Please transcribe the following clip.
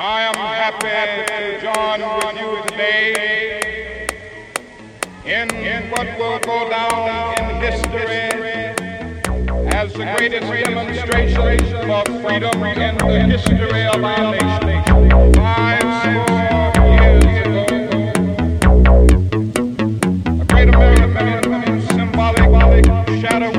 I am happy to join with you today in, in what will go down in history as the greatest demonstration for freedom in the history of our nation. Five score years ago, a great American symbolic shadow